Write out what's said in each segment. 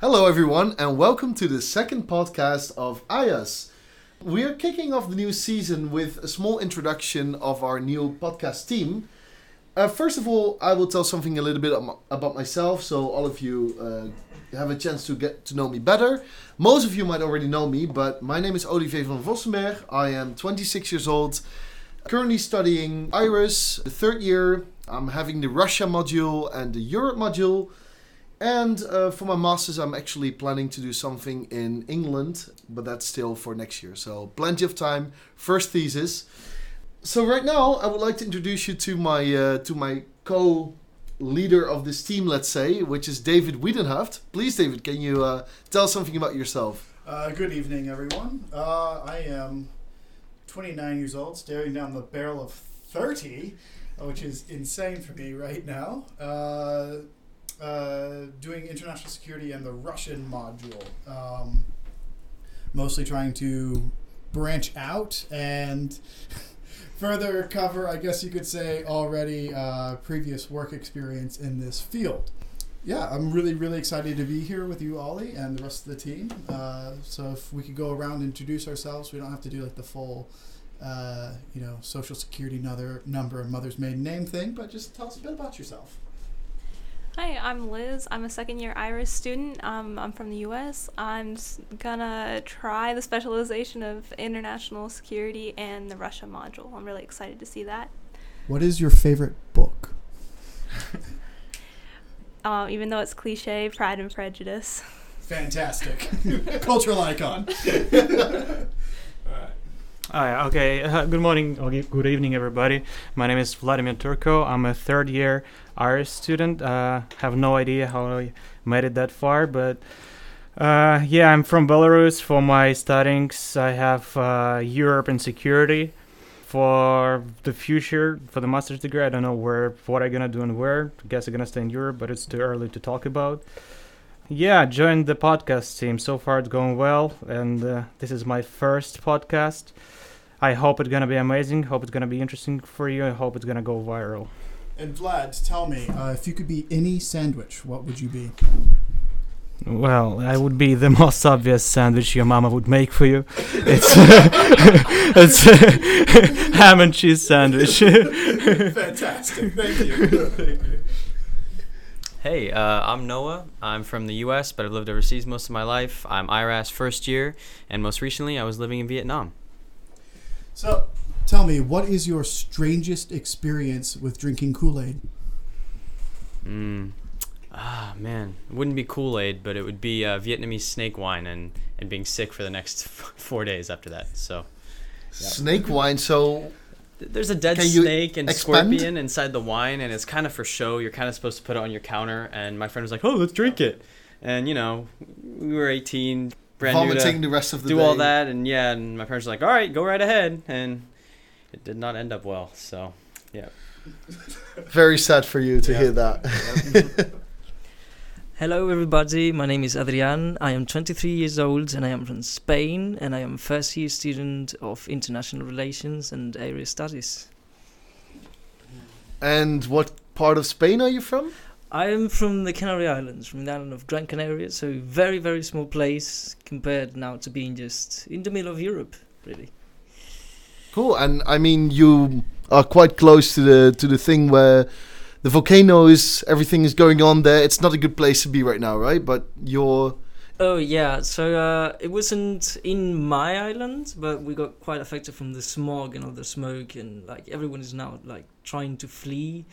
Hello, everyone, and welcome to the second podcast of AIAS. We are kicking off the new season with a small introduction of our new podcast team. Uh, first of all, I will tell something a little bit about myself so all of you uh, have a chance to get to know me better. Most of you might already know me, but my name is Olivier van Vossenberg. I am 26 years old, currently studying IRIS, the third year. I'm having the Russia module and the Europe module. And uh, for my masters, I'm actually planning to do something in England, but that's still for next year. So plenty of time. First thesis. So right now, I would like to introduce you to my uh, to my co-leader of this team, let's say, which is David Wiedenhaft. Please, David, can you uh, tell something about yourself? Uh, good evening, everyone. Uh, I am 29 years old, staring down the barrel of 30, which is insane for me right now. Uh, doing international security and the Russian module. Um, mostly trying to branch out and further cover, I guess you could say, already uh, previous work experience in this field yeah, I'm really, really excited to be here with you, Ollie, and the rest of the team. Uh, so if we could go around and introduce ourselves, we don't have to do like the full, uh, you know, social security number, number mother's maiden name thing, but just tell us a bit about yourself. Hi, I'm Liz. I'm a second year IRIS student. Um, I'm from the US. I'm gonna try the specialization of international security and the Russia module. I'm really excited to see that. What is your favorite book? Um, even though it's cliche, Pride and Prejudice. Fantastic, cultural icon. Hi, okay. Uh, good morning or good evening, everybody. My name is Vladimir Turko. I'm a third year IRIS student. Uh, have no idea how I made it that far, but uh, yeah, I'm from Belarus. For my studies, I have uh, Europe and security. For the future, for the master's degree, I don't know where, what I'm gonna do and where. I guess I'm gonna stay in Europe, but it's too early to talk about. Yeah, joined the podcast team. So far, it's going well, and uh, this is my first podcast. I hope it's gonna be amazing. Hope it's gonna be interesting for you. I hope it's gonna go viral. And Vlad, tell me, uh, if you could be any sandwich, what would you be? Well, I would be the most obvious sandwich your mama would make for you. It's it's ham and cheese sandwich. Fantastic, thank you. Thank you. Hey, uh, I'm Noah. I'm from the U.S., but I've lived overseas most of my life. I'm IRIS first year, and most recently, I was living in Vietnam. So, tell me, what is your strangest experience with drinking Kool Aid? Mm. Ah, man, it wouldn't be Kool Aid, but it would be uh, Vietnamese snake wine, and and being sick for the next f- four days after that. So Snake wine. So there's a dead snake and expand? scorpion inside the wine, and it's kind of for show. You're kind of supposed to put it on your counter, and my friend was like, "Oh, let's drink it," and you know, we were 18, brand new to- vomiting the rest of the do day. all that and yeah and my parents were like all right go right ahead and it did not end up well so yeah. Very sad for you to Yeah. hear that. Hello, everybody. My name is Adrian. I am 23 years old and I am from Spain. And I am first year student of international relations and area studies. and what part of Spain are you from? I am from the Canary Islands, from the island of Gran Canaria. So, very, very small place compared now to being just in the middle of Europe, really. Cool. And I mean, you are quite close to the to the thing where the volcano is everything is going on there. It's not a good place to be right now, right? But you're Oh yeah, so uh, it wasn't in my island, but we got quite affected from the smog and all the smoke, and like everyone is now like trying to flee.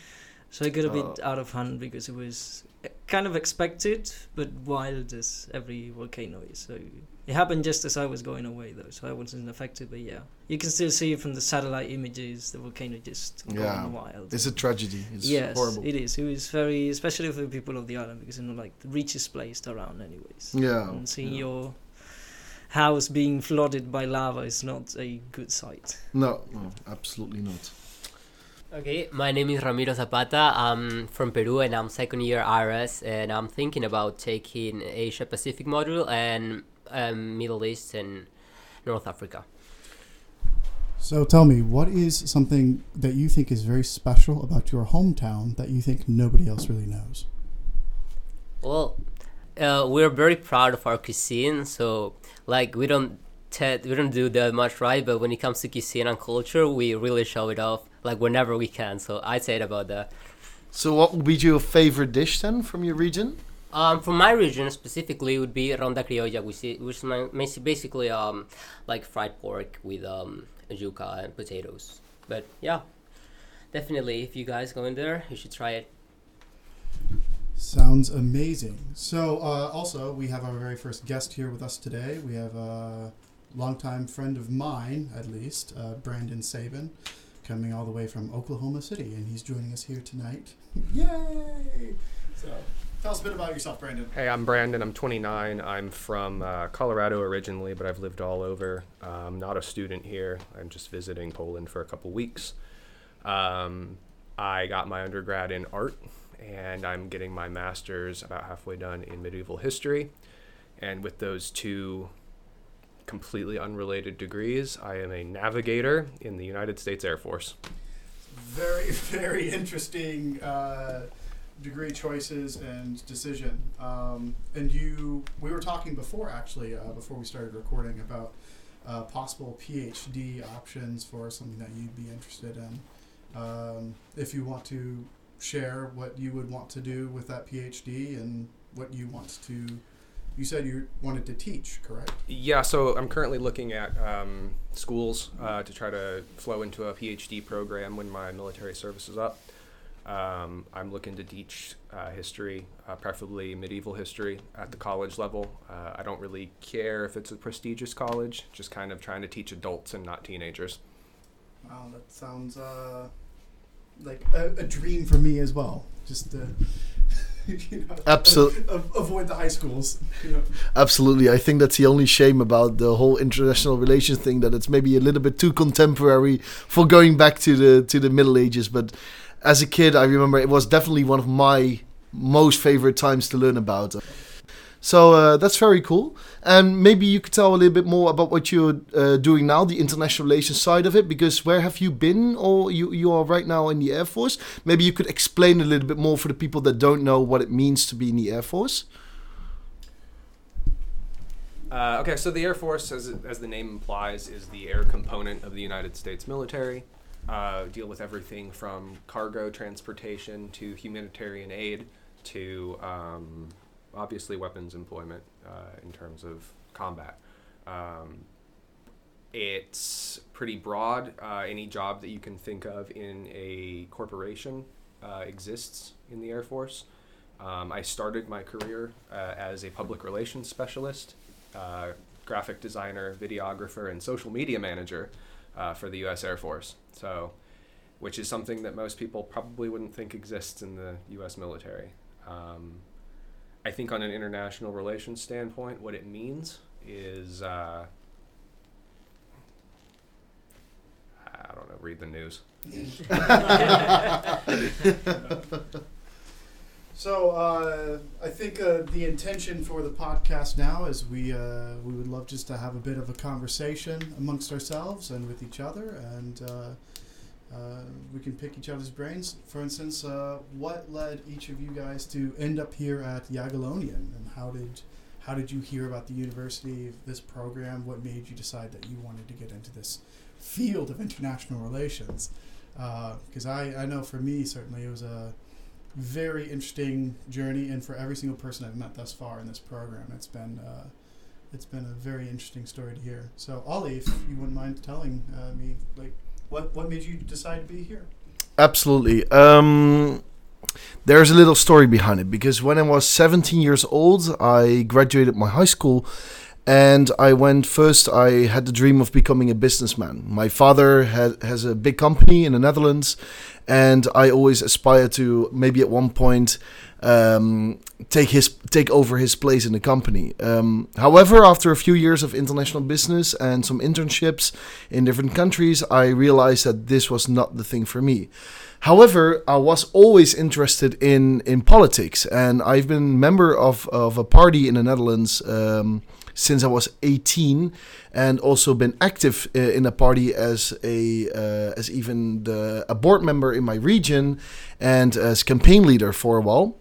So it got a bit out of hand because it was uh, kind of expected, but wild as every volcano is. So it happened just as I was going away, though, so I wasn't affected. But yeah, you can still see from the satellite images the volcano just Yeah, going wild. it's a tragedy. It's yes, horrible. it is. It was very, especially for the people of the island, because you know, like the richest place around, anyways. Yeah. And seeing yeah. your house being flooded by lava is not a good sight. No, no, absolutely not. Okay, my name is Ramiro Zapata. I'm from Peru and I'm second year RS and I'm thinking about taking Asia Pacific module and um, Middle East and North Africa. So tell me, what is something that you think is very special about your hometown that you think nobody else really knows? Well, uh, we're very proud of our cuisine. So like we don't te- we don't do that much right, but when it comes to cuisine and culture, we really show it off like whenever we can. So I'd say it about that. So, what would be your favorite dish then from your region? Um, from my region specifically, it would be ronda criolla, which is, which is basically um, like fried pork with um, yuca and potatoes. But yeah, definitely, if you guys go in there, you should try it. Sounds amazing. So, uh, also, we have our very first guest here with us today. We have a longtime friend of mine, at least, uh, Brandon Sabin, coming all the way from Oklahoma City, and he's joining us here tonight. Yay! So, tell us a bit about yourself, Brandon. Hey, I'm Brandon. I'm 29. I'm from uh, Colorado originally, but I've lived all over. I'm not a student here. I'm just visiting Poland for a couple weeks. Um, I got my undergrad in art, and I'm getting my master's about halfway done in medieval history. And with those two completely unrelated degrees, I am a navigator in the United States Air Force. Very, very interesting uh, degree choices and decision. Um, and you, we were talking before actually, uh, before we started recording about uh, possible PhD options for something that you'd be interested in. Um, if you want to share what you would want to do with that PhD and what you want to you said you wanted to teach, correct? Yeah, so I'm currently looking at um, schools uh, to try to flow into a PhD program when my military service is up. Um, I'm looking to teach uh, history, uh, preferably medieval history, at the college level. Uh, I don't really care if it's a prestigious college, just kind of trying to teach adults and not teenagers. Wow, that sounds uh, like a, a dream for me as well. Just to you know, Absolutely. avoid the high schools. You know. Absolutely. I think that's the only shame about the whole international relations thing that it's maybe a little bit too contemporary for going back to the to the Middle Ages. But as a kid, I remember it was definitely one of my most favorite times to learn about. So uh, that's very cool. And maybe you could tell a little bit more about what you're uh, doing now, the international relations side of it. Because where have you been, or you you are right now in the Air Force? Maybe you could explain a little bit more for the people that don't know what it means to be in the Air Force. Uh, okay, so the Air Force, as, as the name implies, is the air component of the United States military. Uh, deal with everything from cargo transportation to humanitarian aid to um, obviously weapons employment uh, in terms of combat. Um, it's pretty broad. Uh, any job that you can think of in a corporation uh, exists in the Air Force. Um, I started my career uh, as a public relations specialist, uh, graphic designer, videographer, and social media manager uh, for the U.S. Air Force. So, which is something that most people probably wouldn't think exists in the U.S. military. Um, I think on an international relations standpoint, what it means is uh, I don't know. Read the news. so uh, I think uh, the intention for the podcast now is we uh, we would love just to have a bit of a conversation amongst ourselves and with each other, and uh, we can pick each other's brains. For instance, uh, what led each of you guys to end up here at Jagiellonian, and how did how did you hear about the university, this program? What made you decide that you wanted to get into this field of international relations? Because uh, I, I know for me certainly it was a very interesting journey, and for every single person I've met thus far in this program, it's been uh, it's been a very interesting story to hear. So, Ollie, if you wouldn't mind telling uh, me like what what made you decide to be here? Absolutely. Um, there's a little story behind it because when I was 17 years old, I graduated my high school and I went first. I had the dream of becoming a businessman. My father had, has a big company in the Netherlands, and I always aspired to maybe at one point um, take his take over his place in the company. Um, however, after a few years of international business and some internships in different countries, I realized that this was not the thing for me. However, I was always interested in in politics, and I've been member of of a party in the Netherlands. Um, since I was 18, and also been active uh, in a party as a uh, as even the, a board member in my region and as campaign leader for a while.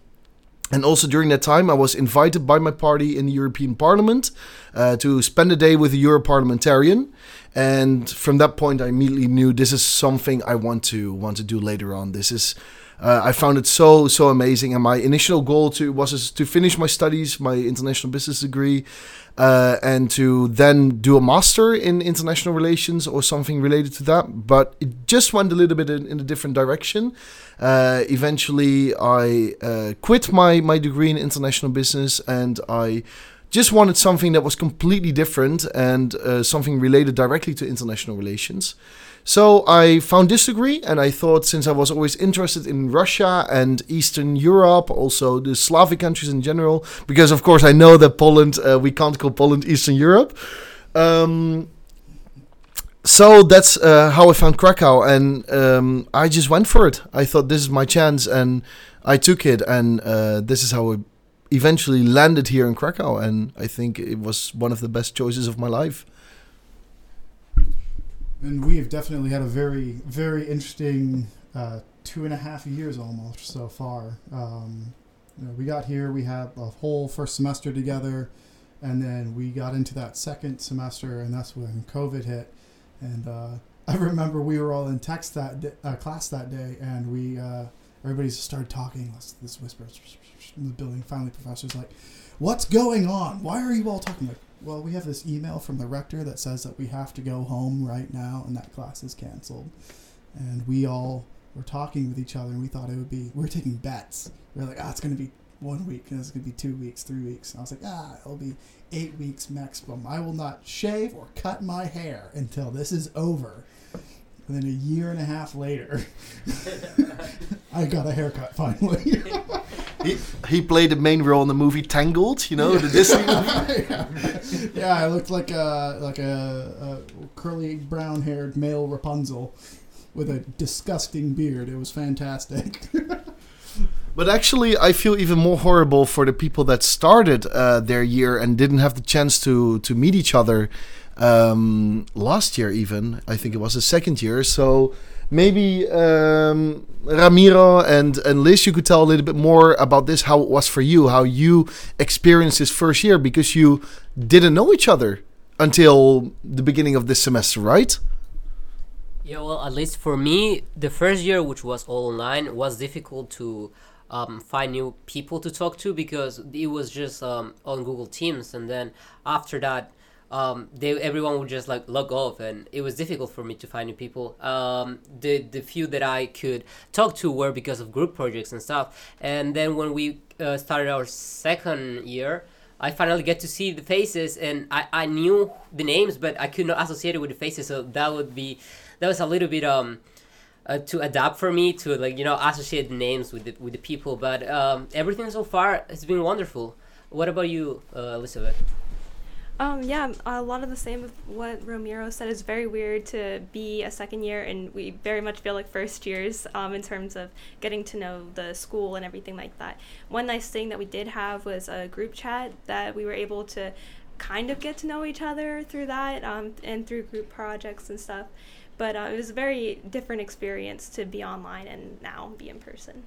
And also during that time, I was invited by my party in the European Parliament uh, to spend a day with a Europarliamentarian. And from that point, I immediately knew this is something I want to want to do later on. This is uh, I found it so so amazing, and my initial goal to was to finish my studies, my international business degree, uh, and to then do a master in international relations or something related to that. But it just went a little bit in, in a different direction. Uh, eventually, I uh, quit my my degree in international business, and I just wanted something that was completely different and uh, something related directly to international relations. So I found this degree, and I thought since I was always interested in Russia and Eastern Europe, also the Slavic countries in general, because of course I know that Poland, uh, we can't call Poland Eastern Europe. Um, so that's uh, how I found Krakow, and um, I just went for it. I thought this is my chance, and I took it, and uh, this is how I eventually landed here in Krakow, and I think it was one of the best choices of my life. And we have definitely had a very, very interesting uh, two and a half years almost so far. Um, you know, we got here, we had a whole first semester together, and then we got into that second semester, and that's when COVID hit. And uh, I remember we were all in text that di- uh, class that day, and we uh, everybody started talking. This whispers the building. Finally, professor's like, "What's going on? Why are you all talking?" Like, well, we have this email from the rector that says that we have to go home right now and that class is canceled. And we all were talking with each other and we thought it would be, we are taking bets. We are like, ah, it's going to be one week and it's going to be two weeks, three weeks. And I was like, ah, it'll be eight weeks maximum. I will not shave or cut my hair until this is over. And then a year and a half later, I got a haircut finally. he, he played the main role in the movie Tangled, you know, the Disney movie. yeah. yeah, I looked like a like a, a curly brown haired male Rapunzel with a disgusting beard. It was fantastic. But actually, I feel even more horrible for the people that started uh, their year and didn't have the chance to to meet each other um, last year. Even I think it was the second year. So maybe um, Ramiro and and Liz, you could tell a little bit more about this. How it was for you? How you experienced this first year because you didn't know each other until the beginning of this semester, right? Yeah, well, at least for me, the first year, which was all online, was difficult to um, find new people to talk to because it was just um, on Google Teams, and then after that, um, they everyone would just like log off, and it was difficult for me to find new people. Um, the the few that I could talk to were because of group projects and stuff. And then when we uh, started our second year, I finally get to see the faces, and I, I knew the names, but I could not associate it with the faces. So that would be that was a little bit um. Uh, to adapt for me to like you know associate names with the, with the people but um, everything so far has been wonderful what about you uh, elizabeth um, yeah, a lot of the same with what Ramiro said. It's very weird to be a second year, and we very much feel like first years um, in terms of getting to know the school and everything like that. One nice thing that we did have was a group chat that we were able to kind of get to know each other through that um, and through group projects and stuff. But uh, it was a very different experience to be online and now be in person.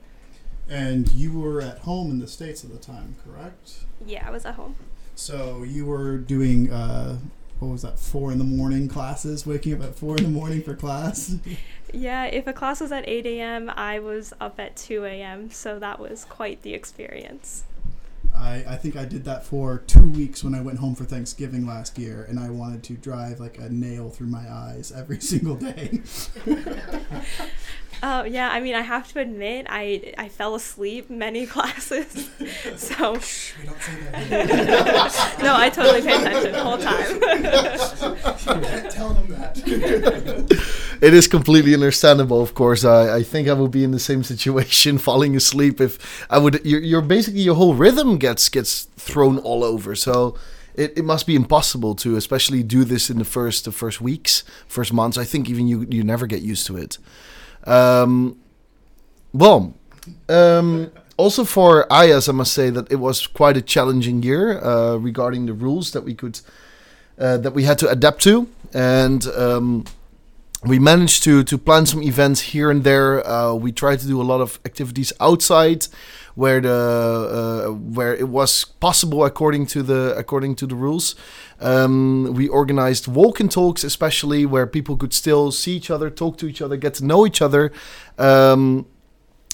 And you were at home in the States at the time, correct? Yeah, I was at home. So you were doing uh, what was that? Four in the morning classes, waking up at four in the morning for class. Yeah, if a class was at 8 a.m., I was up at 2 a.m., so that was quite the experience. I, I think I did that for two weeks when I went home for Thanksgiving last year, and I wanted to drive like a nail through my eyes every single day. Uh, yeah, I mean, I have to admit, I I fell asleep many classes, so. Shh, don't say that. no, I totally paid attention the whole time. you can't tell them that. It is completely understandable, of course. I, I think I would be in the same situation, falling asleep if I would. You're, you're basically your whole rhythm gets gets thrown all over. So it, it must be impossible to, especially do this in the first the first weeks, first months. I think even you you never get used to it. Um, well, um, also for AIAS, I must say that it was quite a challenging year uh, regarding the rules that we could uh, that we had to adapt to, and um, we managed to to plan some events here and there. Uh, we tried to do a lot of activities outside, where the uh, where it was possible according to the according to the rules. Um, we organized walk and talks, especially where people could still see each other, talk to each other, get to know each other. Um,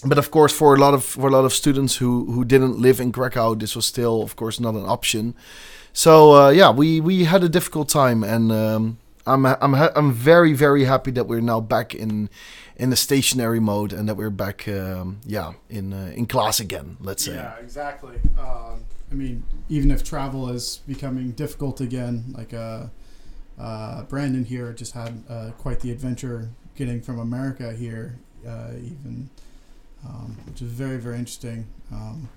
but of course, for a lot of for a lot of students who who didn't live in Krakow, this was still, of course, not an option. So uh, yeah, we we had a difficult time, and um, I'm I'm ha- I'm very very happy that we're now back in in the stationary mode and that we're back um, yeah in uh, in class again. Let's say. Yeah, exactly. Um, I mean, even if travel is becoming difficult again, like uh, uh, Brandon here just had uh, quite the adventure getting from America here, uh, even, um, which is very very interesting. Um,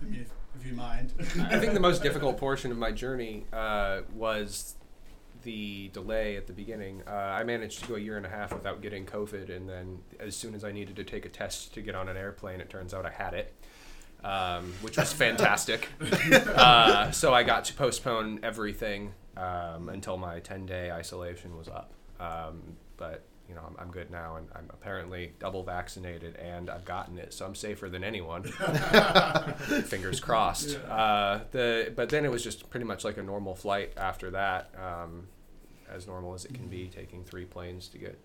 I mean, if, if you mind. I think the most difficult portion of my journey uh, was the delay at the beginning. Uh, I managed to go a year and a half without getting COVID, and then as soon as I needed to take a test to get on an airplane, it turns out I had it, um, which was fantastic. uh, so I got to postpone everything um, until my 10 day isolation was up. Um, but you know, I'm, I'm good now, and I'm apparently double vaccinated, and I've gotten it, so I'm safer than anyone. Fingers crossed. Uh, the but then it was just pretty much like a normal flight after that, um, as normal as it can be, taking three planes to get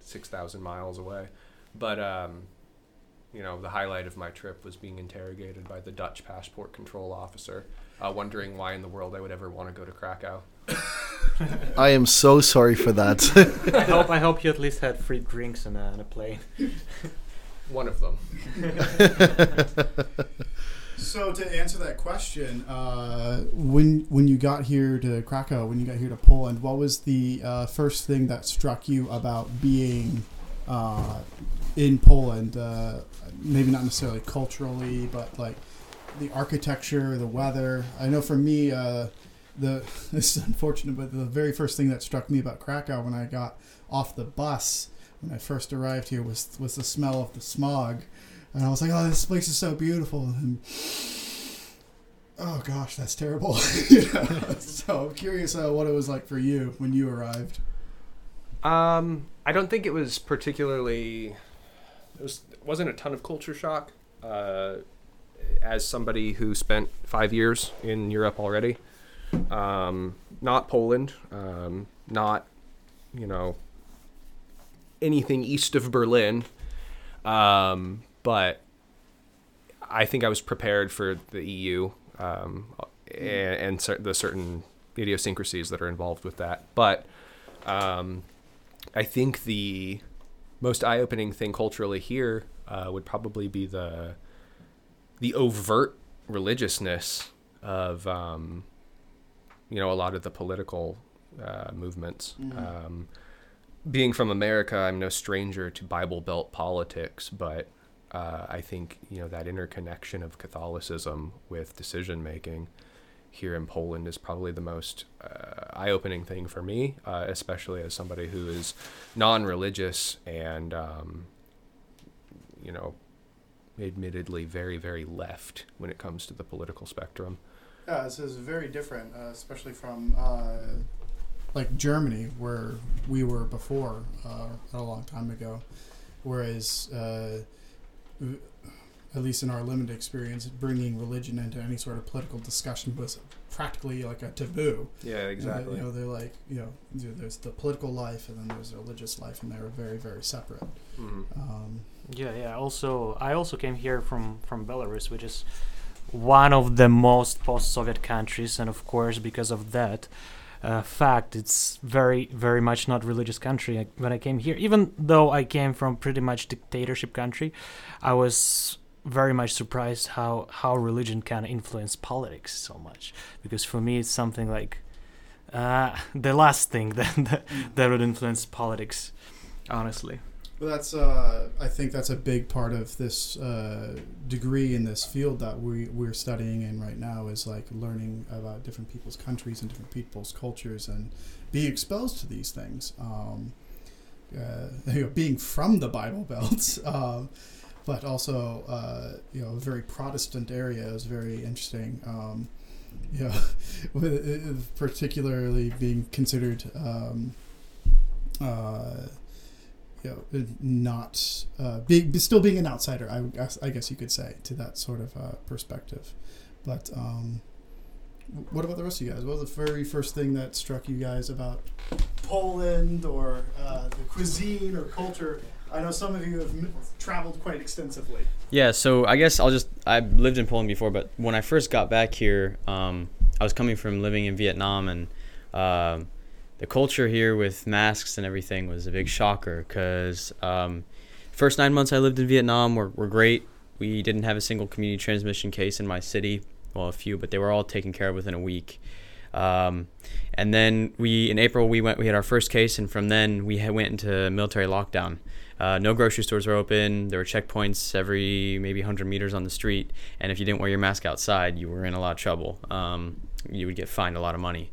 six thousand miles away. But um, you know, the highlight of my trip was being interrogated by the Dutch passport control officer, uh, wondering why in the world I would ever want to go to Krakow. I am so sorry for that. I hope I hope you at least had free drinks on a, on a plane. One of them. So to answer that question, uh, when when you got here to Krakow, when you got here to Poland, what was the uh, first thing that struck you about being uh, in Poland? Uh, maybe not necessarily culturally, but like the architecture, the weather. I know for me, uh, the this is unfortunate, but the very first thing that struck me about Krakow when I got off the bus when I first arrived here was was the smell of the smog. And I was like, "Oh, this place is so beautiful." And oh gosh, that's terrible. So I'm curious uh, what it was like for you when you arrived. Um, I don't think it was particularly. It was wasn't a ton of culture shock. Uh, as somebody who spent five years in Europe already, um, not Poland, um, not you know anything east of Berlin, um, but I think I was prepared for the EU um, and, and cer- the certain idiosyncrasies that are involved with that. But um, I think the most eye-opening thing culturally here uh, would probably be the the overt religiousness of um, you know a lot of the political uh, movements. Um, being from America, I'm no stranger to Bible Belt politics, but uh, I think you know that interconnection of Catholicism with decision making here in Poland is probably the most uh, eye-opening thing for me, uh, especially as somebody who is non-religious and um, you know, admittedly very very left when it comes to the political spectrum. Yeah, this is very different, uh, especially from uh, like Germany, where we were before uh, a long time ago. Whereas, uh, at least in our limited experience, bringing religion into any sort of political discussion was practically like a taboo. Yeah, Uh, you know, they're like, you know, there's the political life and then there's the religious life, and they're very, very separate. Mhm. Um, Yeah, yeah. Also, I also came here from from Belarus, which is one of the most post-Soviet countries, and of course, because of that uh, fact, it's very, very much not religious country. I, when I came here, even though I came from pretty much dictatorship country, I was very much surprised how how religion can influence politics so much. Because for me, it's something like uh, the last thing that that, that would influence politics, honestly. Well, that's uh, I think that's a big part of this uh, degree in this field that we we're studying in right now is like learning about different people's countries and different people's cultures and being exposed to these things. Um, uh, you know, being from the Bible Belt, um, but also uh, you know a very Protestant area is very interesting. Um, you know, with, particularly being considered. Um, uh, you know, not uh, still being an outsider. I guess, I guess you could say to that sort of uh, perspective. But um, what about the rest of you guys? What was the very first thing that struck you guys about Poland or uh, the cuisine or culture? I know some of you have traveled quite extensively. Yeah, so I guess I'll just I've lived in Poland before, but when I first got back here, um, I was coming from living in Vietnam, and um, the culture here with masks and everything was a big shocker. Cause um, first nine months I lived in Vietnam were, were great. We didn't have a single community transmission case in my city, well a few, but they were all taken care of within a week. Um, and then we in April we went we had our first case, and from then we went into military lockdown. Uh, no grocery stores were open. There were checkpoints every maybe 100 meters on the street, and if you didn't wear your mask outside, you were in a lot of trouble. Um, you would get fined a lot of money.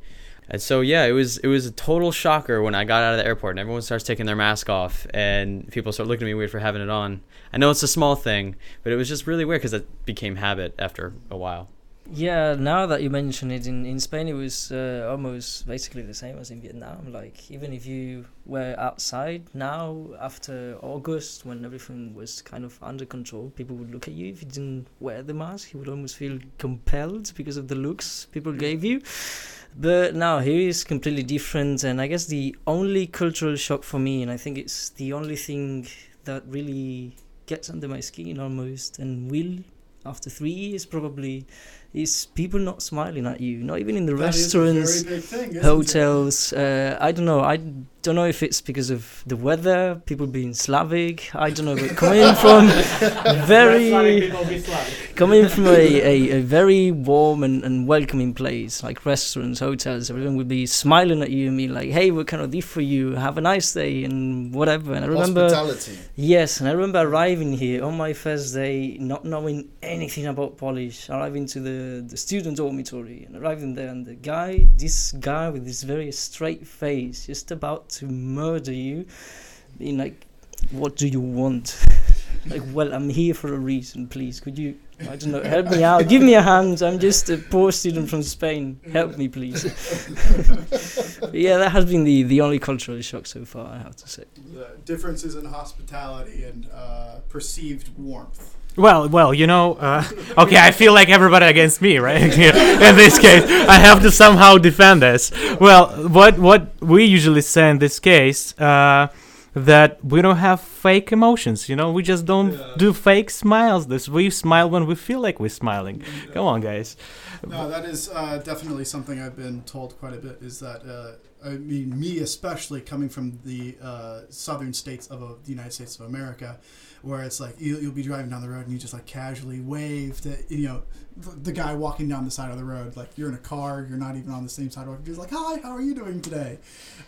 And so yeah, it was it was a total shocker when I got out of the airport and everyone starts taking their mask off and people start looking at me weird for having it on. I know it's a small thing, but it was just really weird because it became habit after a while. Yeah, now that you mention it, in, in Spain it was uh, almost basically the same as in Vietnam. Like, even if you were outside now, after August, when everything was kind of under control, people would look at you. If you didn't wear the mask, you would almost feel compelled because of the looks people gave you. But now here is completely different, and I guess the only cultural shock for me, and I think it's the only thing that really gets under my skin almost, and will after three years probably is people not smiling at you not even in the That is a restaurants very big thing, hotels uh, i don't know i don't know if it's because of the weather people being slavic i don't know but coming from. Very coming from a, a, a very warm and, and welcoming place like restaurants hotels everyone would be smiling at you and be like hey what can i do for you have a nice day and whatever and i remember Hospitality. Yes, and I remember arriving here on my first day, not knowing anything about Polish, arriving to the, the student dormitory, and arriving there, and the guy, this guy with this very straight face, just about to murder you, being like, What do you want? like, well, I'm here for a reason, please. Could you, I don't know, help me out? Give me a hand. I'm just a poor student from Spain. Help me, please. But yeah, that has been the, the only cultural shock so far, I have to say. The differences in hospitality and uh, perceived warmth. Well, well, you know, uh, okay, I feel like everybody against me, right? in this case, I have to somehow defend this. Well, what what we usually say in this case, uh, that we don't have fake emotions. You know, we just don't Yeah. do fake smiles. This we smile when we feel like we're smiling. Come on, guys. No, that is uh, definitely something I've been told quite a bit. Is that uh, I mean, me especially coming from the uh, southern states of uh, the United States of America, where it's like you, you'll be driving down the road and you just like casually wave to you know th- the guy walking down the side of the road. Like you're in a car, you're not even on the same sidewalk. You're just like, "Hi, how are you doing today?"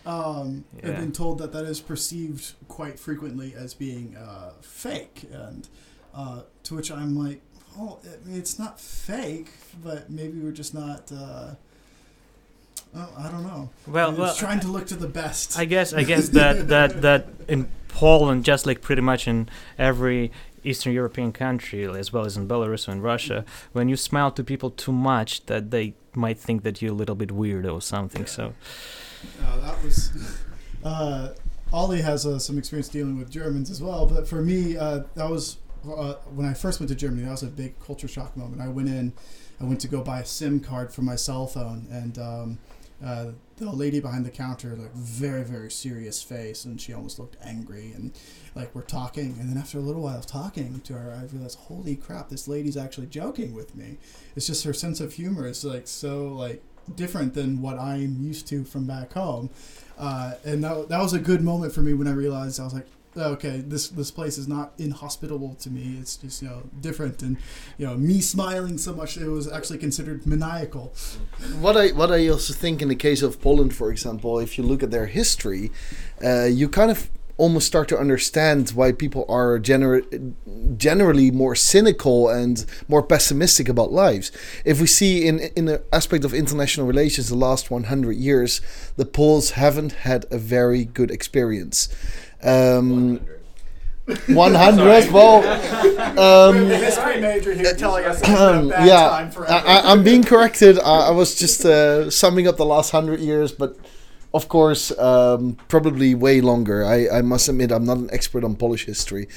Um, I've been told that that is perceived quite frequently as being uh, fake, and uh, to which I'm like, "Oh, I mean, it's not fake, but maybe we're just not." Uh, oh, I don't know. Well, well, trying to look to the best. I guess I guess that that that in Poland, just like pretty much in every Eastern European country, as well as in Belarus and Russia, when you smile to people too much, that they might think that you're a little bit weird or something. So Uh, that was. Uh, Ollie has uh, some experience dealing with Germans as well, but for me, uh, that was uh, when I first went to Germany. That was a big culture shock moment. I went in, I went to go buy a SIM card for my cell phone, and um, uh, the lady behind the counter, like very very serious face, and she almost looked angry, and like we're talking, and then after a little while of talking to her, I realized, holy crap, this lady's actually joking with me. It's just her sense of humor is like so like different than what I'm used to from back home. Uh, and that, that was a good moment for me when I realized I was like, okay, this this place is not inhospitable to me. It's just you know different, and you know me smiling so much it was actually considered maniacal. what I what I also think in the case of Poland, for example, if you look at their history, uh, you kind of almost start to understand why people are gener- generally more cynical and more pessimistic about lives. If we see in in the aspect of international relations the last 100 years, the Poles haven't had a very good experience. Um, 100 well um, the history major here telling us it's been a bad yeah, time for I, I, I'm being corrected. I, I was just uh, summing up the last hundred years, but of course, um, probably way longer. I, I must admit, I'm not an expert on Polish history.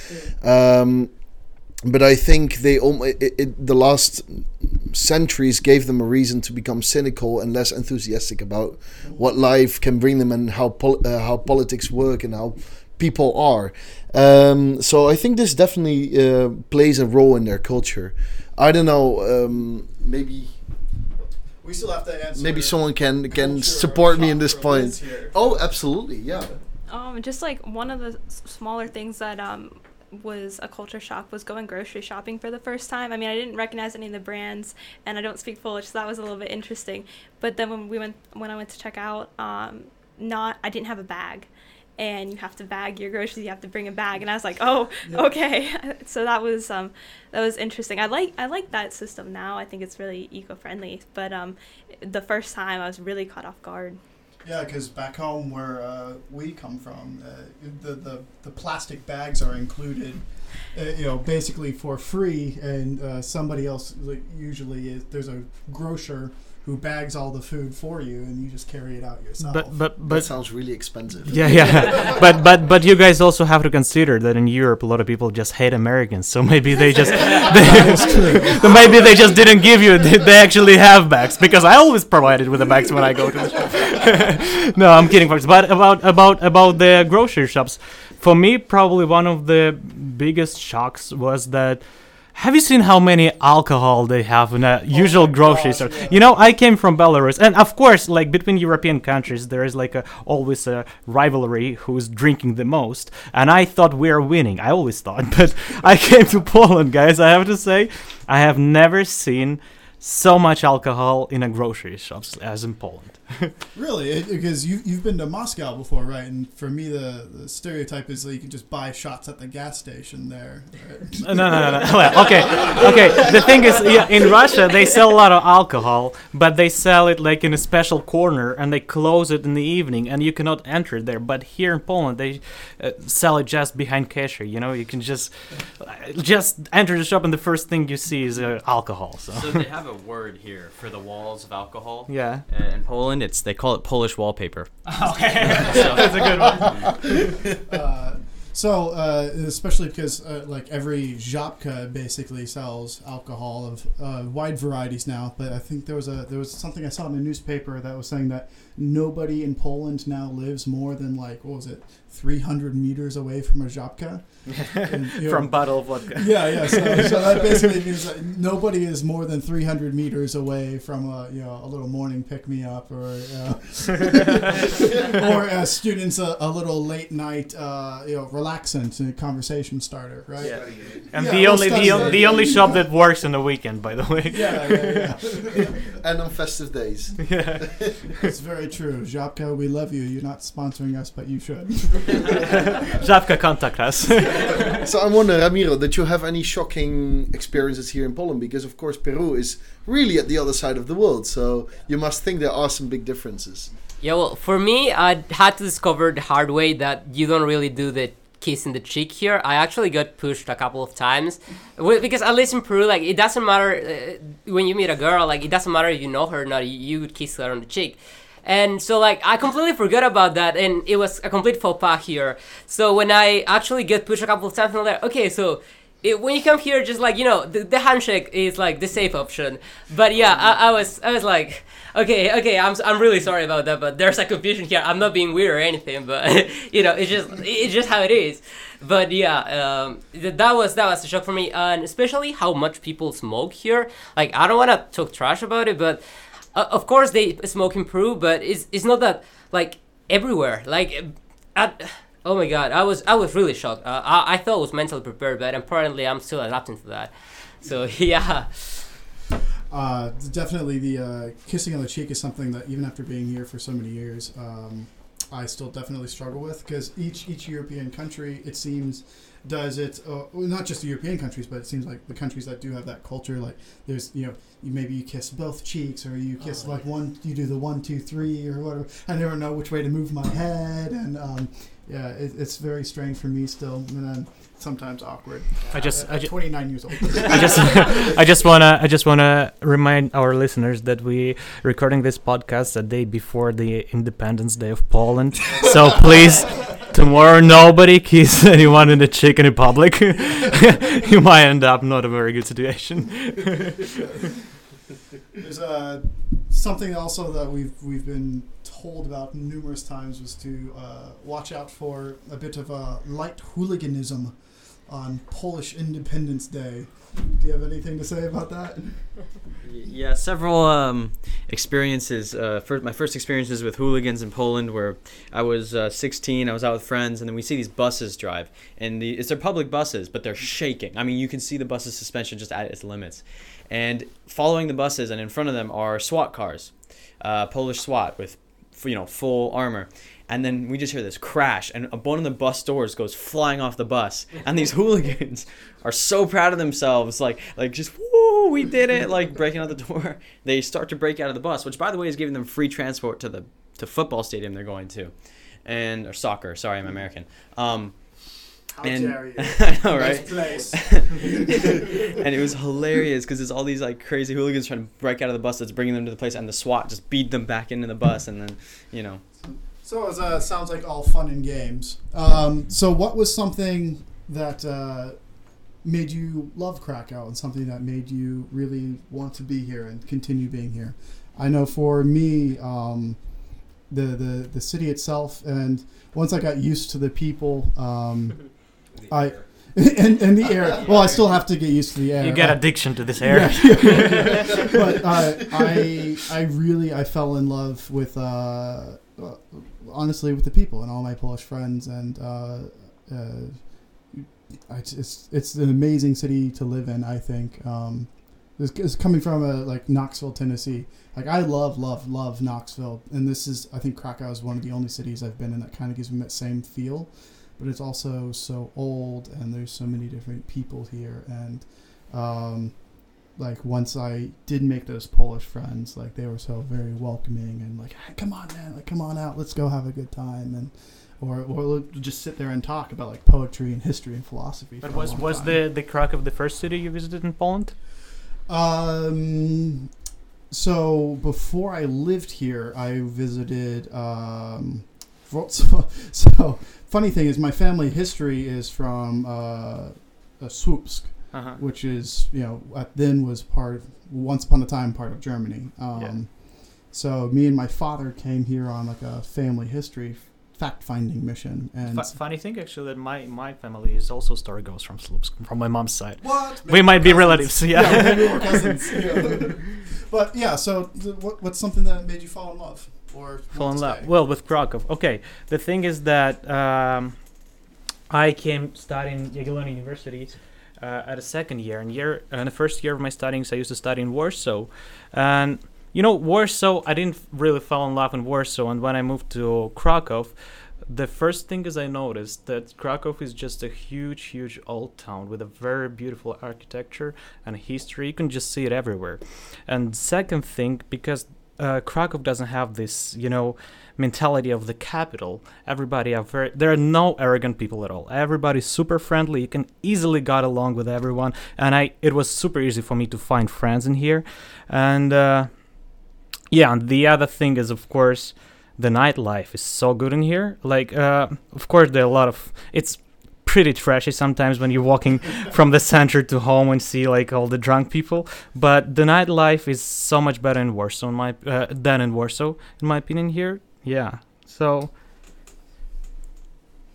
Um, but I think they almo- it, it, the last centuries gave them a reason to become cynical and less enthusiastic about what life can bring them and how pol- uh, how politics work and how people are. Um, so I think this definitely uh, plays a role in their culture. I don't know. Um, maybe We still have to answer. maybe someone can can support me in this point. here. Oh, absolutely, yeah. Um, just like one of the s- smaller things that um was a culture shock was going grocery shopping for the first time. I mean, I didn't recognize any of the brands, and I don't speak Polish, so that was a little bit interesting. But then when we went, when I went to check out, um, not I didn't have a bag, and you have to bag your groceries. You have to bring a bag, and I was like, oh, Yeah. okay. so that was um that was interesting. I like I like that system now. I think it's really eco friendly. But um, the first time I was really caught off guard. Yeah, because back home where uh, we come from, uh, the, the the plastic bags are included, uh, you know, basically for free, and uh, somebody else usually is there's a grocer who bags all the food for you, and you just carry it out yourself. But but That sounds really expensive. yeah yeah. but but but you guys also have to consider that in Europe a lot of people just hate Americans. So maybe they just they, maybe they just didn't give you. They, they actually have bags because I always provided with the bags when I go to the shop. no, I'm kidding, folks. But about about about the grocery shops, for me probably one of the biggest shocks was that. Have you seen how many alcohol they have in a oh usual my grocery store? yeah. You know, I came from Belarus, and of course, like between European countries, there is like a always a rivalry who's drinking the most, and I thought we are winning. I always thought, but I came to Poland, guys. I have to say, I have never seen so much alcohol in a grocery shops as in Poland. really, it, because you you've been to Moscow before, right? And for me, the, the stereotype is that you can just buy shots at the gas station there. right? No, no, no, no. Well, okay, okay. The thing is, yeah, in Russia they sell a lot of alcohol, but they sell it like in a special corner, and they close it in the evening, and you cannot enter there. But here in Poland, they uh, sell it just behind cashier. You know, you can just uh, just enter the shop, and the first thing you see is uh, alcohol. So So they have a word here for the walls of alcohol. yeah, Uh, In Poland, it's they call it Polish wallpaper. okay, that's a good one. uh, so uh, especially because uh, like every Żabka basically sells alcohol of uh, wide varieties now, but I think there was a there was something I saw in the newspaper that was saying that nobody in Poland now lives more than like what was it, three hundred meters away from a Żabka. And, you know, From bottle of vodka. yeah, yeah. So, so that basically means that nobody is more than 300 meters away from a you know a little morning pick me up or uh, or uh, students a, a little late night uh, you know relaxant and conversation starter, right? Yeah. And Yeah, the only the, o- the only shop that works on the weekend, by the way. Yeah, yeah, yeah. And on festive days. yeah. It's very true. Żabka, we love you. You're not sponsoring us, but you should. Żabka contact us. so I wonder, Ramiro, did you have any shocking experiences here in Poland? Because of course Peru is really at the other side of the world, so you must think there are some big differences. Yeah, well, for me, I had to discover the hard way that you don't really do the kiss in the cheek here. I actually got pushed a couple of times because at least in Peru, like it doesn't matter uh, when you meet a girl, like it doesn't matter if you know her or not. You, you would kiss her on the cheek. And so, like, I completely forgot about that, and it was a complete faux pas here. So when I actually get pushed a couple of times, I'm like, okay, so it, when you come here, just like you know, the, the handshake is like the safe option. But yeah, I, I was, I was like, okay, okay, I'm, I'm really sorry about that, but there's a confusion here. I'm not being weird or anything, but you know, it's just, it's just how it is. But yeah, um, th- that was that was a shock for me, and especially how much people smoke here. Like, I don't want to talk trash about it, but uh, of course they smoke in Peru, but it's it's not that like everywhere. Like, at, oh my god, I was I was really shocked. Uh, I I thought I was mentally prepared, but apparently I'm still adapting to that. So yeah. Uh, definitely, the uh, kissing on the cheek is something that even after being here for so many years, um, I still definitely struggle with because each each European country, it seems, does it, uh, well, not just the European countries, but it seems like the countries that do have that culture, like there's, you know, you, maybe you kiss both cheeks or you kiss Oh, like yeah. one, you do the one, two, three or whatever. I never know which way to move my head. And um, yeah, it, it's very strange for me still. And then sometimes awkward. I just, At I just, 29 years old. I just, I just wanna, I just wanna remind our listeners that we recording this podcast a day before the Independence Day of Poland. So please, tomorrow nobody kiss anyone in the Chicken Republic. you might end up not a very good situation. There's uh, something also that we've we've been told about numerous times was to uh, watch out for a bit of uh, light hooliganism on Polish Independence Day. Do you have anything to say about that? Yeah, several um, experiences. Uh, my first experiences with hooligans in Poland, where I was uh, 16, I was out with friends, and then we see these buses drive, and the, it's their public buses, but they're shaking. I mean, you can see the bus's suspension just at its limits, and following the buses and in front of them are SWAT cars, uh, Polish SWAT with, you know, full armor. And then we just hear this crash, and one of the bus doors goes flying off the bus. And these hooligans are so proud of themselves, like, like just woo, we did it, like breaking out the door. They start to break out of the bus, which, by the way, is giving them free transport to the to football stadium they're going to, and or soccer. Sorry, I'm American. Um, How and dare you? I know, right? And it was hilarious because there's all these like crazy hooligans trying to break out of the bus that's bringing them to the place, and the SWAT just beat them back into the bus, and then you know. So it was, uh, sounds like all fun and games. Um, so what was something that uh, made you love Krakow and something that made you really want to be here and continue being here? I know for me, um, the, the the city itself, and once I got used to the people, um, I and, and the air. Well, I still have to get used to the air. You get I- addiction to this air. yeah. but uh, I I really I fell in love with uh, uh, honestly with the people and all my Polish friends and uh, uh, I just, it's an amazing city to live in. I think um, this is coming from a like Knoxville, Tennessee. Like I love love love Knoxville, and this is I think Krakow is one of the only cities I've been in that kind of gives me that same feel. But it's also so old, and there's so many different people here, and um, like once I did make those Polish friends, like they were so very welcoming and like, hey, come on, man, like come on out, let's go have a good time, and or or just sit there and talk about like poetry and history and philosophy. But was was time. the the Krakow the first city you visited in Poland? Um, so before I lived here, I visited. Um, Wrocław. so funny thing is, my family history is from uh, uh, Słupsk, Uh-huh. which is you know at then was part of, once upon a time part of Germany. Um, Yeah. So me and my father came here on like a family history fact finding mission, and Fu- funny thing, actually, that my my family is also Starogos from Slupsk, from my mom's side. what We might be relatives, yeah. yeah, maybe we're cousins. Yeah. but yeah, so th- what, what's something that made you fall in love or Fall in love. stay? Well, with Krakow. Okay, the thing is that um, I came studying Jagiellonian University uh, at a second year, and year in the first year of my studies, I used to study in Warsaw, and you know Warsaw. I didn't really fall in love in Warsaw, and when I moved to Krakow. The first thing is I noticed that Krakow is just a huge, huge old town with a very beautiful architecture and history. You can just see it everywhere. And second thing, because uh, Krakow doesn't have this, you know, mentality of the capital. Everybody are very. There are no arrogant people at all. Everybody's super friendly. You can easily got along with everyone, and I. It was super easy for me to find friends in here, and uh, yeah. And the other thing is, of course, the nightlife is so good in here. Like, uh, of course, there are a lot of. It's pretty trashy sometimes when you're walking from the center to home and see like all the drunk people. But the nightlife is so much better in Warsaw, in my uh, than in Warsaw, in my opinion. Here, yeah. So,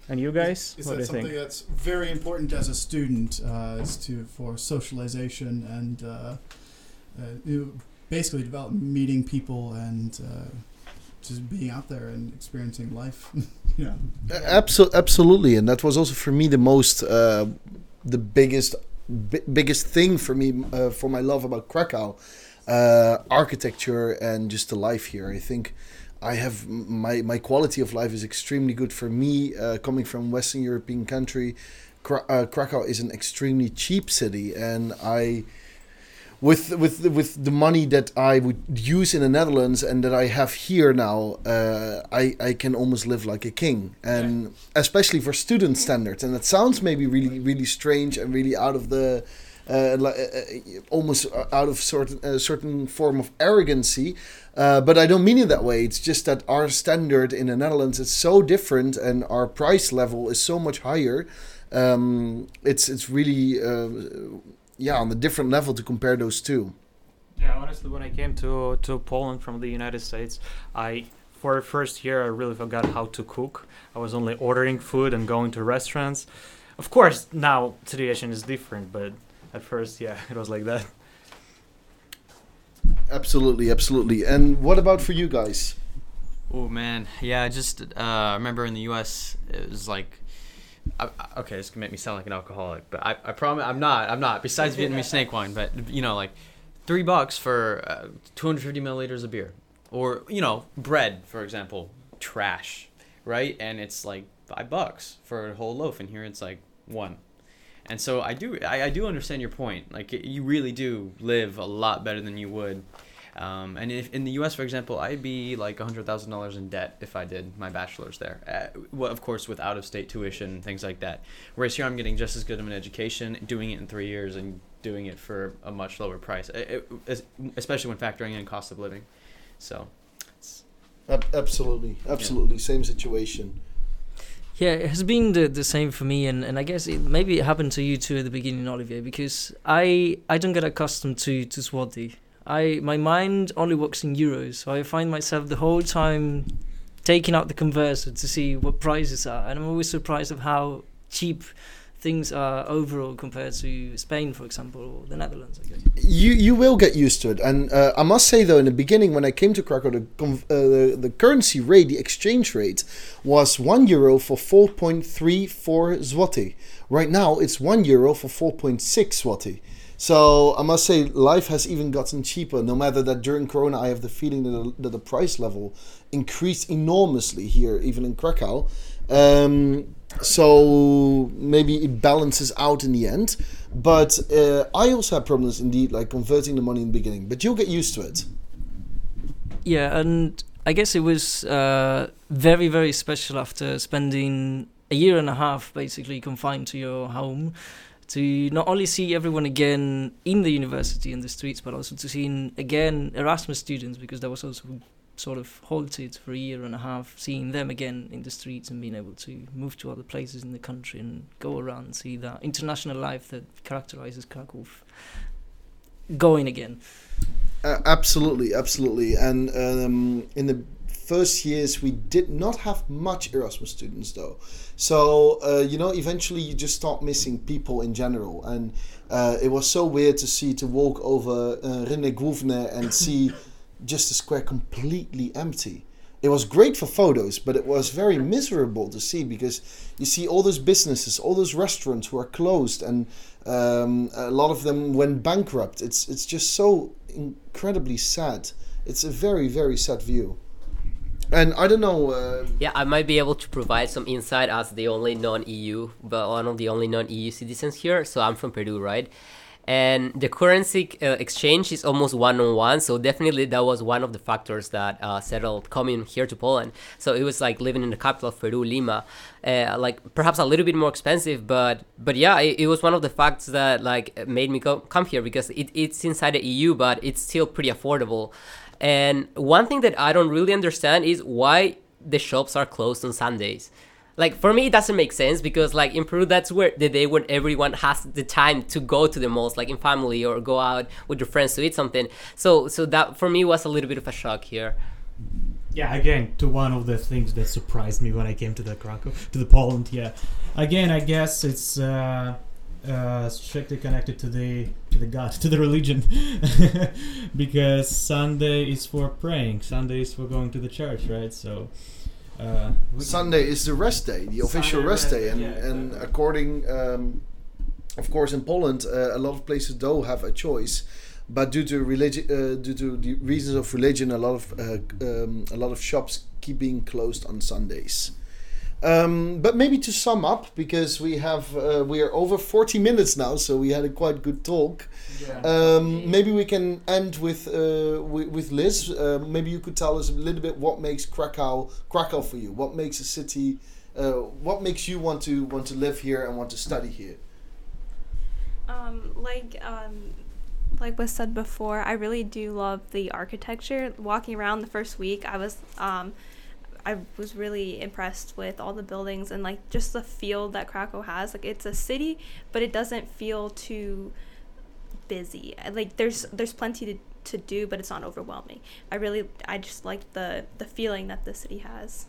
and you guys, Is what do that you something think? that's very important as a student, uh, is to for socialization and uh, uh, you basically develop meeting people and uh, just being out there and experiencing life. you know. Absol- absolutely, and that was also for me the most, uh, the biggest, bi- biggest thing for me uh, for my love about Krakow, uh, architecture and just the life here. I think I have my my quality of life is extremely good for me uh, coming from Western European country. Kra- uh, Krakow is an extremely cheap city, and I, with with with the money that I would use in the Netherlands and that I have here now, uh, I I can almost live like a king, and especially for student standards. And it sounds maybe really really strange and really out of the. Uh, li- uh, uh, almost out of certain a certain form of arrogancy, uh, but I don't mean it that way. It's just that our standard in the Netherlands is so different, and our price level is so much higher. Um, it's it's really uh, yeah on a different level to compare those two. Yeah, honestly, when I came to to Poland from the United States, I for the first year I really forgot how to cook. I was only ordering food and going to restaurants. Of course, now situation is different, but at first, yeah, it was like that. Absolutely, absolutely. And what about for you guys? Oh man, yeah. I just uh, remember in the U.S. it was like, I, okay, this can make me sound like an alcoholic, but I, I promise I'm not. I'm not. Besides Vietnamese snake wine, but you know, like three bucks for uh, 250 milliliters of beer, or you know, bread, for example, trash, right? And it's like five bucks for a whole loaf, and here it's like one. And so I do, I, I do understand your point. Like you really do live a lot better than you would um, and if in the U.S., for example, I'd be like hundred thousand dollars in debt if I did my bachelor's there. Uh, well, of course, with out-of-state tuition, things like that. Whereas here, I'm getting just as good of an education, doing it in three years, and doing it for a much lower price, uh, uh, especially when factoring in cost of living. So, it's, Ab- absolutely, absolutely, same situation. Yeah, it has been the, the same for me, and, and I guess it, maybe it happened to you too at the beginning, Olivier, because I I don't get accustomed to to zloty. I my mind only works in euros, so I find myself the whole time taking out the converter to see what prices are, and I'm always surprised of how cheap things are overall compared to Spain, for example, or the Netherlands. I guess. You you will get used to it, and uh, I must say though, in the beginning when I came to Krakow, the uh, the, the currency rate, the exchange rate, was one euro for four point three four zloty. Right now, it's one euro for four point six zloty. So I must say, life has even gotten cheaper. No matter that during Corona, I have the feeling that the, that the price level increased enormously here, even in Krakow. Um, so maybe it balances out in the end. But uh, I also have problems indeed, like converting the money in the beginning. But you'll get used to it. Yeah, and I guess it was uh, very, very special after spending a year and a half basically confined to your home to not only see everyone again in the university in the streets, but also to see again Erasmus students because that was also sort of halted for a year and a half, seeing them again in the streets and being able to move to other places in the country and go around and see that international life that characterizes Krakow going again. Uh, absolutely, absolutely. And um, in the first years, we did not have much Erasmus students, though. So uh, you know, eventually, you just start missing people in general, and uh, it was so weird to see to walk over uh, Rynek Główny and see just the square completely empty. It was great for photos, but it was very miserable to see because you see all those businesses, all those restaurants who are closed, and um, a lot of them went bankrupt. It's it's just so incredibly sad. It's a very very sad view. And I don't know. Uh, Yeah, I might be able to provide some insight as the only non-EU, but one of the only non-EU citizens here. So I'm from Peru, right? And the currency uh, exchange is almost one on one. So definitely that was one of the factors that uh, settled coming here to Poland. So it was like living in the capital of Peru, Lima, uh, like perhaps a little bit more expensive, but but yeah, it, it was one of the facts that like made me go, come here because it, it's inside the EU, but it's still pretty affordable. And one thing that I don't really understand is why the shops are closed on Sundays. Like for me, it doesn't make sense because like in Peru, that's where the day when everyone has the time to go to the malls, like in family or go out with your friends to eat something. So so that for me was a little bit of a shock here. yeah again to one of the things that surprised me when i came to the krakow to the poland yeah again i guess it's uh, uh, strictly connected to the to the god to the religion. Because sunday is for praying. Sunday is for going to the church right? So uh, Sunday is the rest day, the official Sunday rest rest day, day, and yeah, and exactly. according, um, of course, in Poland, uh, a lot of places do have a choice, but due to religion, uh, due to the reasons of religion, a lot of uh, um, a lot of shops keep being closed on Sundays. Um, but maybe to sum up, because we have uh, we are over forty minutes now, so we had a quite good talk. Um, maybe we can end with uh, with, with Liz. Uh, maybe you could tell us a little bit what makes Krakow Krakow for you. What makes a city? Uh, what makes you want to want to live here and want to study here? Um, like um, like was said before, I really do love the architecture. Walking around the first week, I was um, I was really impressed with all the buildings and like just the feel that Krakow has. Like it's a city, but it doesn't feel too busy. Like there's there's plenty to, to do, but it's not overwhelming. I really I just like the the feeling that the city has.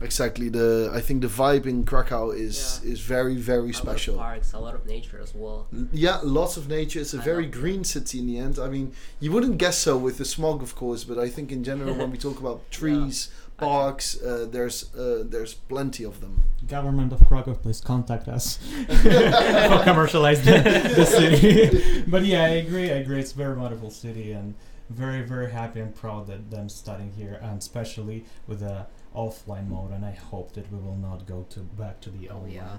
Exactly. The I think the vibe in Krakow is is very very A lot of special. parks, a lot of nature as well. L- Yeah, lots of nature. It's a I very love that. green city in the end. I mean, you wouldn't guess so with the smog, of course, but I think in general, when we talk about trees, I- parks, uh, there's uh, there's plenty of them. Government of Krakow, please contact us for commercialize the, the city. but yeah, I agree. I agree. It's a very wonderful city, and very very happy and proud that them studying here, and especially with the offline mode. And I hope that we will not go to back to the Oh online. yeah.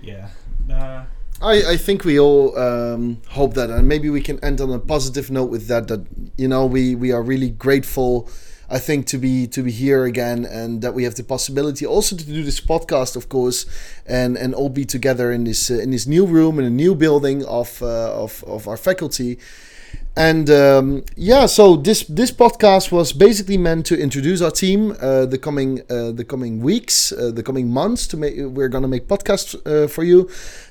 Yeah. Uh, I, I think we all um, hope that, and maybe we can end on a positive note with that. That you know, we we are really grateful. I think to be to be here again, and that we have the possibility also to do this podcast, of course, and and all be together in this uh, in this new room in a new building of uh, of of our faculty. And um, yeah, so this this podcast was basically meant to introduce our team uh, the coming uh, the coming weeks, uh, the coming months. To make we're gonna make podcasts uh, for you.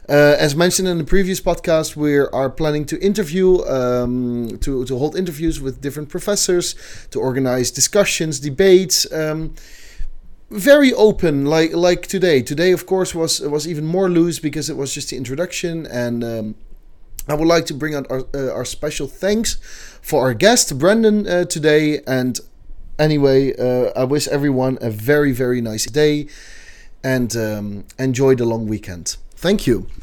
Uh, as mentioned in the previous podcast, we are planning to interview um, to to hold interviews with different professors, to organize discussions, debates. Um, very open, like like today. Today, of course, was was even more loose because it was just the introduction and. I would like to bring out our, uh, our special thanks for our guest, Brendan, uh, today. And anyway, uh, I wish everyone a very, very nice day and um, enjoy the long weekend. Thank you.